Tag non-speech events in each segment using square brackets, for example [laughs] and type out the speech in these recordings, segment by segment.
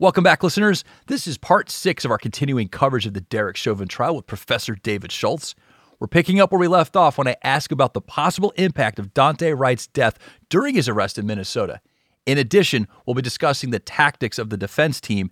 Welcome back, listeners. This is part six of our continuing coverage of the Derek Chauvin trial with Professor David Schultz. We're picking up where we left off when I ask about the possible impact of Daunte Wright's death during his arrest in Minnesota. In addition, we'll be discussing the tactics of the defense team,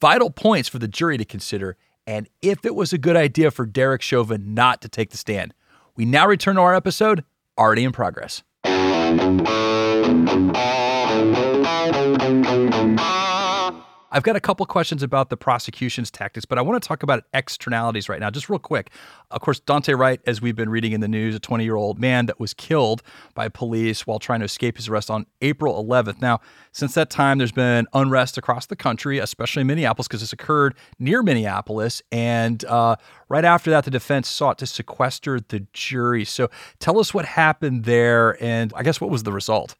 vital points for the jury to consider, and if it was a good idea for Derek Chauvin not to take the stand. We now return to our episode, already in progress. I've got a couple questions about the prosecution's tactics, but I want to talk about externalities right now, just real quick. Of course, Daunte Wright, as we've been reading in the news, a 20 year old man that was killed by police while trying to escape his arrest on April 11th. Now, since that time, there's been unrest across the country, especially in Minneapolis, because this occurred near Minneapolis. And uh, right after that, the defense sought to sequester the jury. So tell us what happened there, and I guess what was the result?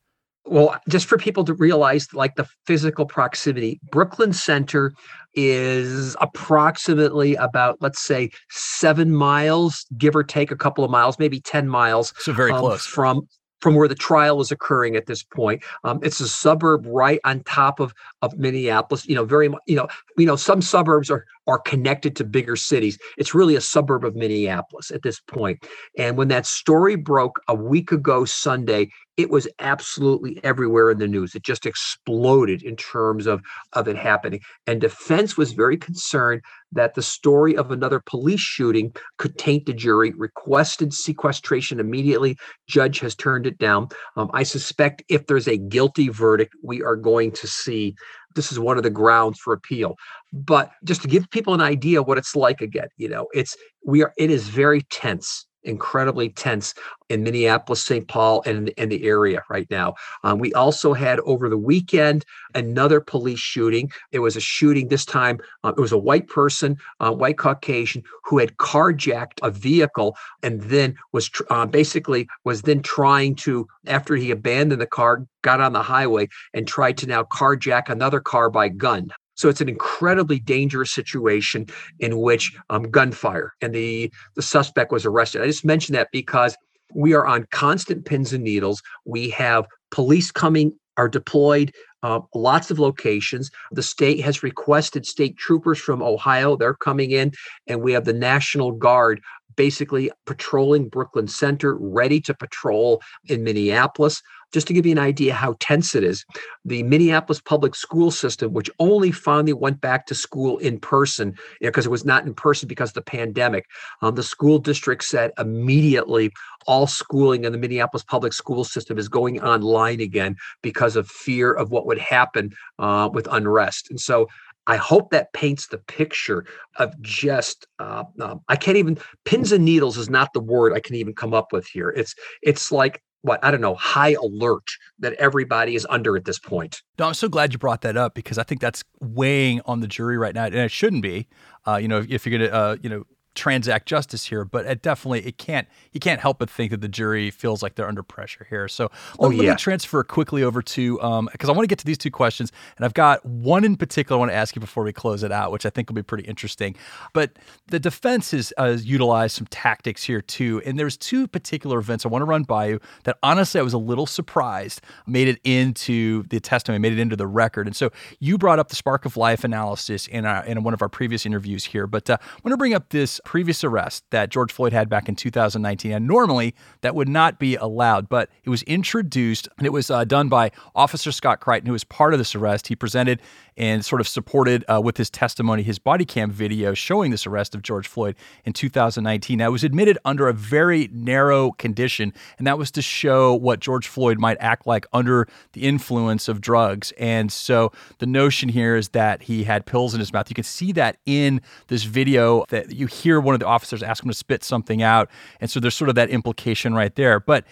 Well, just for people to realize, like the physical proximity, Brooklyn Center is approximately about, let's say, seven miles, give or take a couple of miles, maybe 10 miles. So very um, close. From from where the trial is occurring at this point. Um, it's a suburb right on top of of Minneapolis. You know, very you know, you know, some suburbs are are connected to bigger cities. It's really a suburb of Minneapolis at this point. And when that story broke a week ago Sunday, it was absolutely everywhere in the news. It just exploded in terms of, of it happening. And defense was very concerned that the story of another police shooting could taint the jury, requested sequestration immediately. Judge has turned it down. Um, I suspect if there's a guilty verdict, we are going to see this is one of the grounds for appeal. But just to give people an idea what it's like again, you know, it's we are it is very tense incredibly tense in Minneapolis, St. Paul, and in the area right now. Um, we also had over the weekend another police shooting. It was a shooting this time. Uh, it was a white person, uh, white Caucasian, who had carjacked a vehicle and then was tr- uh, basically was then trying to, after he abandoned the car, got on the highway and tried to now carjack another car by gun. So it's an incredibly dangerous situation in which um, gunfire and the the suspect was arrested. I just mentioned that because we are on constant pins and needles. We have police coming are deployed uh, lots of locations. The state has requested state troopers from Ohio. They're coming in, and we have the National Guard basically patrolling Brooklyn Center, ready to patrol in Minneapolis. Just to give you an idea how tense it is, the Minneapolis public school system, which only finally went back to school in person, because you know, it was not in person because of the pandemic, um, the school district said immediately all schooling in the Minneapolis public school system is going online again because of fear of what would happen uh, with unrest. And so I hope that paints the picture of just uh, uh, I can't even pins and needles is not the word I can even come up with here. It's it's like what I don't know, high alert that everybody is under at this point. No, I'm so glad you brought that up because I think that's weighing on the jury right now, and it shouldn't be. Uh, you know, if you're going to, uh, you know, transact justice here, but it definitely it can't you can't help but think that the jury feels like they're under pressure here. So let, oh, yeah. let me transfer quickly over to because um, I want to get to these two questions, and I've got one in particular I want to ask you before we close it out, which I think will be pretty interesting. But the defense has uh, utilized some tactics here too, and there's two particular events I want to run by you that honestly I was a little surprised made it into the testimony, made it into the record. And so you brought up the spark of life analysis in our, in one of our previous interviews here, but uh, I want to bring up this previous arrest that George Floyd had back in 2019. And normally that would not be allowed, but it was introduced and it was uh, done by Officer Scott Creighton, who was part of this arrest. He presented and sort of supported uh, with his testimony his body cam video showing this arrest of George Floyd in 2019. Now, it was admitted under a very narrow condition, and that was to show what George Floyd might act like under the influence of drugs. And so the notion here is that he had pills in his mouth. You can see that in this video that you hear one of the officers ask him to spit something out. And so there's sort of that implication right there. But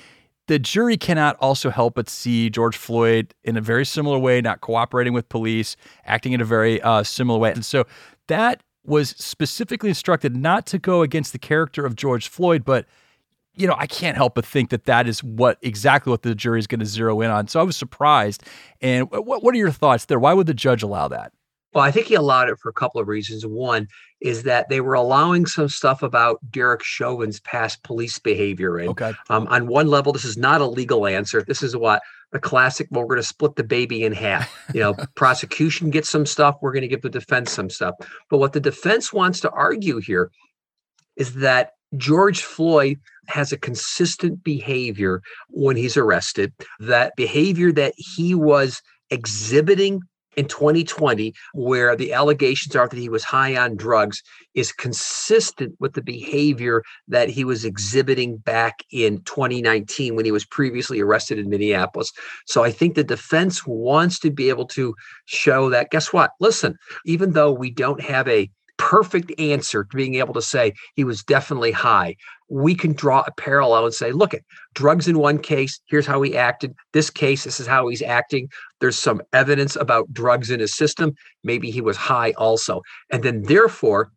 the jury cannot also help but see George Floyd in a very similar way, not cooperating with police, acting in a very uh, similar way. And so that was specifically instructed not to go against the character of George Floyd, but you know, I can't help but think that that is what exactly what the jury is going to zero in on. So I was surprised. And what, what are your thoughts there? Why would the judge allow that? Well, I think he allowed it for a couple of reasons. One is that they were allowing some stuff about Derek Chauvin's past police behavior. And okay. um, on one level, this is not a legal answer. This is what the classic, well, we're going to split the baby in half. You know, [laughs] prosecution gets some stuff, we're going to give the defense some stuff. But what the defense wants to argue here is that George Floyd has a consistent behavior when he's arrested, that behavior that he was exhibiting in 2020, where the allegations are that he was high on drugs, is consistent with the behavior that he was exhibiting back in 2019 when he was previously arrested in Minneapolis. So I think the defense wants to be able to show that, guess what? Listen, even though we don't have a perfect answer to being able to say he was definitely high. We can draw a parallel and say, look at drugs in one case, here's how he acted. This case, this is how he's acting. There's some evidence about drugs in his system. Maybe he was high also. And then therefore,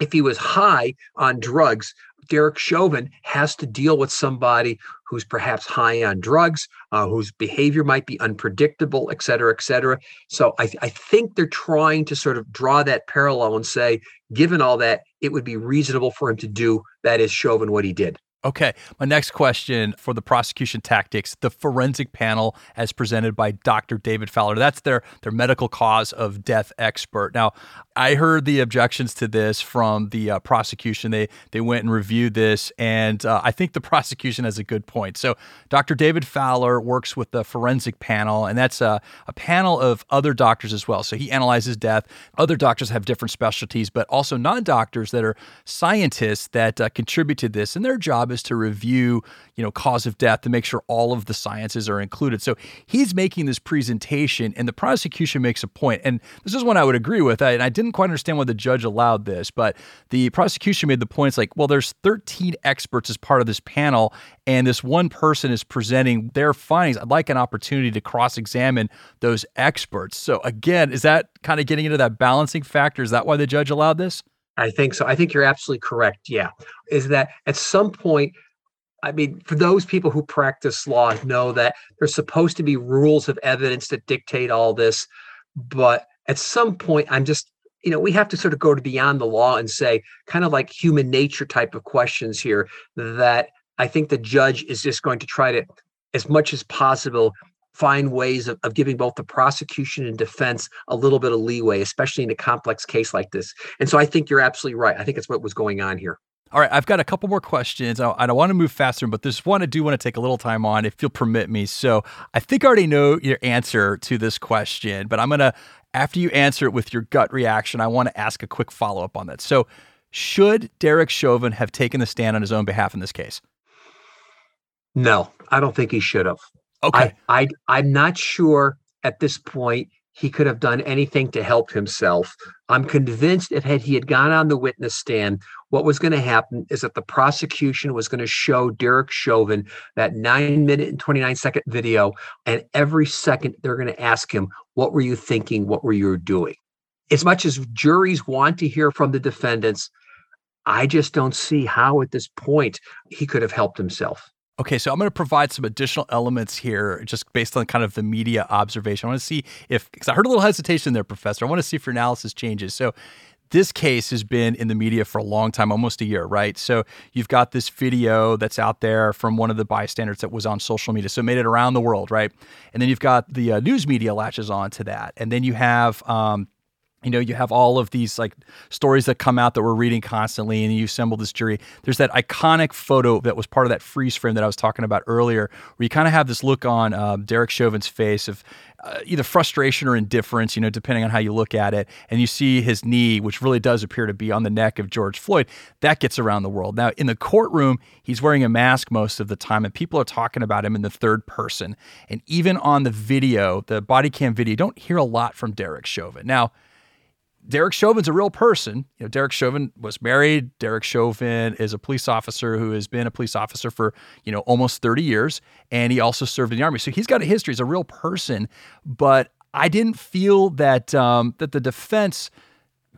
if he was high on drugs, Derek Chauvin has to deal with somebody who's perhaps high on drugs, uh, whose behavior might be unpredictable, et cetera, et cetera. So I, I think they're trying to sort of draw that parallel and say, given all that, it would be reasonable for him to do that is Chauvin what he did. Okay. My next question for the prosecution tactics, the forensic panel as presented by Dr. David Fowler. That's their their medical cause of death expert. Now, I heard the objections to this from the uh, prosecution. They they went and reviewed this, and uh, I think the [laughs] prosecution has a good point. So, Dr. David Fowler works with the forensic panel, and that's a, a panel of other doctors as well. So he analyzes death. Other doctors have different specialties, but also non doctors that are scientists that uh, contribute to this, and their job is to review, you know, cause of death to make sure all of the sciences are included. So he's making this presentation, and the prosecution makes a point, and this is one I would agree with. I, and I didn't didn't quite understand why the judge allowed this, but the prosecution made the points like, well, there's 13 experts as part of this panel, and this one person is presenting their findings. I'd like an opportunity to cross examine those experts. So, again, is that kind of getting into that balancing factor? Is that why the judge allowed this? I think so. I think you're absolutely correct. Yeah. Is that at some point, I mean, for those people who practice law, know that there's supposed to be rules of evidence that dictate all this. But at some point, I'm just you know, we have to sort of go to beyond the law and say, kind of like human nature type of questions here, that I think the judge is just going to try to, as much as possible, find ways of, of giving both the prosecution and defense a little bit of leeway, especially in a complex case like this. And so I think you're absolutely right. I think it's what was going on here. All right, I've got a couple more questions. I, I don't want to move faster, but this one I do want to take a little time on, if you'll permit me. So I think I already know your answer to this question, but I'm going to after you answer it with your gut reaction, I want to ask a quick follow up on that. So, should Derek Chauvin have taken the stand on his own behalf in this case? No, I don't think he should have. Okay. I, I I'm not sure at this point he could have done anything to help himself. I'm convinced if had he had gone on the witness stand, what was going to happen is that the prosecution was going to show Derek Chauvin that nine minute and 29 second video. And every second they're going to ask him, What were you thinking? What were you doing? As much as juries want to hear from the defendants, I just don't see how at this point he could have helped himself. Okay, so I'm going to provide some additional elements here, just based on kind of the media observation. I want to see if, because I heard a little hesitation there, Professor. I want to see if your analysis changes. So, this case has been in the media for a long time, almost a year, right? So you've got this video that's out there from one of the bystanders that was on social media. So it made it around the world, right? And then you've got the uh, news media latches on to that. And then you have um, you know, you have all of these like stories that come out that we're reading constantly, and you assemble this jury. There's that iconic photo that was part of that freeze frame that I was talking about earlier, where you kind of have this look on uh, Derek Chauvin's face of uh, either frustration or indifference, you know, depending on how you look at it. And you see his knee, which really does appear to be on the neck of George Floyd. That gets around the world. Now, in the courtroom, he's wearing a mask most of the time, and people are talking about him in the third person. And even on the video, the body cam video, don't hear a lot from Derek Chauvin. Now, Derek Chauvin's a real person. You know, Derek Chauvin was married. Derek Chauvin is a police officer who has been a police officer for, you know, almost 30 years. And he also served in the army. So he's got a history. He's a real person. But I didn't feel that um, that the defense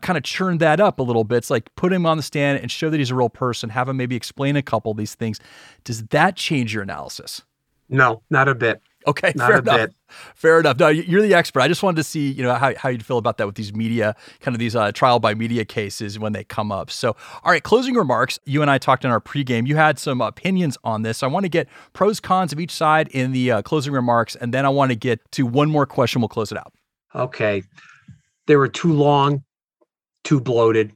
kind of churned that up a little bit. It's like put him on the stand and show that he's a real person, have him maybe explain a couple of these things. Does that change your analysis? No, not a bit. Okay, Not fair enough. bit. Fair enough. No, you're the expert. I just wanted to see, you know, how, how you'd feel about that with these media, kind of these uh, trial by media cases when they come up. So, all right, closing remarks. You and I talked in our pregame. You had some opinions on this. So I want to get pros, cons of each side in the uh, closing remarks, and then I want to get to one more question. We'll close it out. Okay. They were too long, too bloated,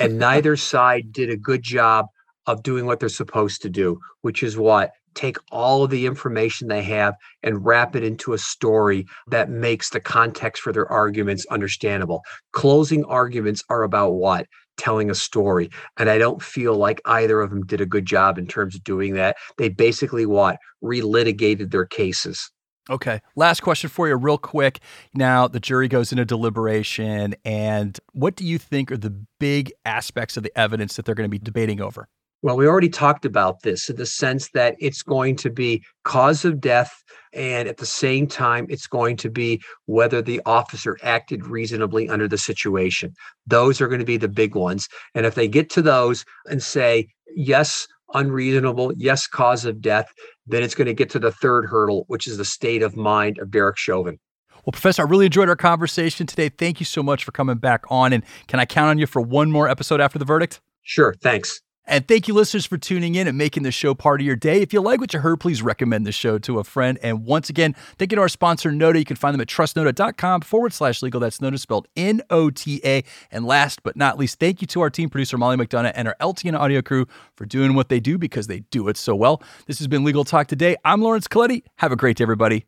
and [laughs] neither side did a good job of doing what they're supposed to do, which is what? Take all of the information they have and wrap it into a story that makes the context for their arguments understandable. Closing arguments are about what? Telling a story. And I don't feel like either of them did a good job in terms of doing that. They basically what? Relitigated their cases. Okay. Last question for you, real quick. Now, the jury goes into deliberation, and what do you think are the big aspects of the evidence that they're going to be debating over? Well, we already talked about this in the sense that it's going to be cause of death, and at the same time, it's going to be whether the officer acted reasonably under the situation. Those are going to be the big ones. And if they get to those and say, yes, unreasonable, yes, cause of death, then it's going to get to the third hurdle, which is the state of mind of Derek Chauvin. Well, Professor, I really enjoyed our conversation today. Thank you so much for coming back on. And can I count on you for one more episode after the verdict? Sure. Thanks. And thank you, listeners, for tuning in and making the show part of your day. If you like what you heard, please recommend the show to a friend. And once again, thank you to our sponsor, Nota. You can find them at trustnota.com forward slash legal. That's Nota spelled N O T A. And last but not least, thank you to our team producer, Molly McDonough, and our LTN audio crew for doing what they do because they do it so well. This has been Legal Talk Today. I'm Laurence Colletti. Have a great day, everybody.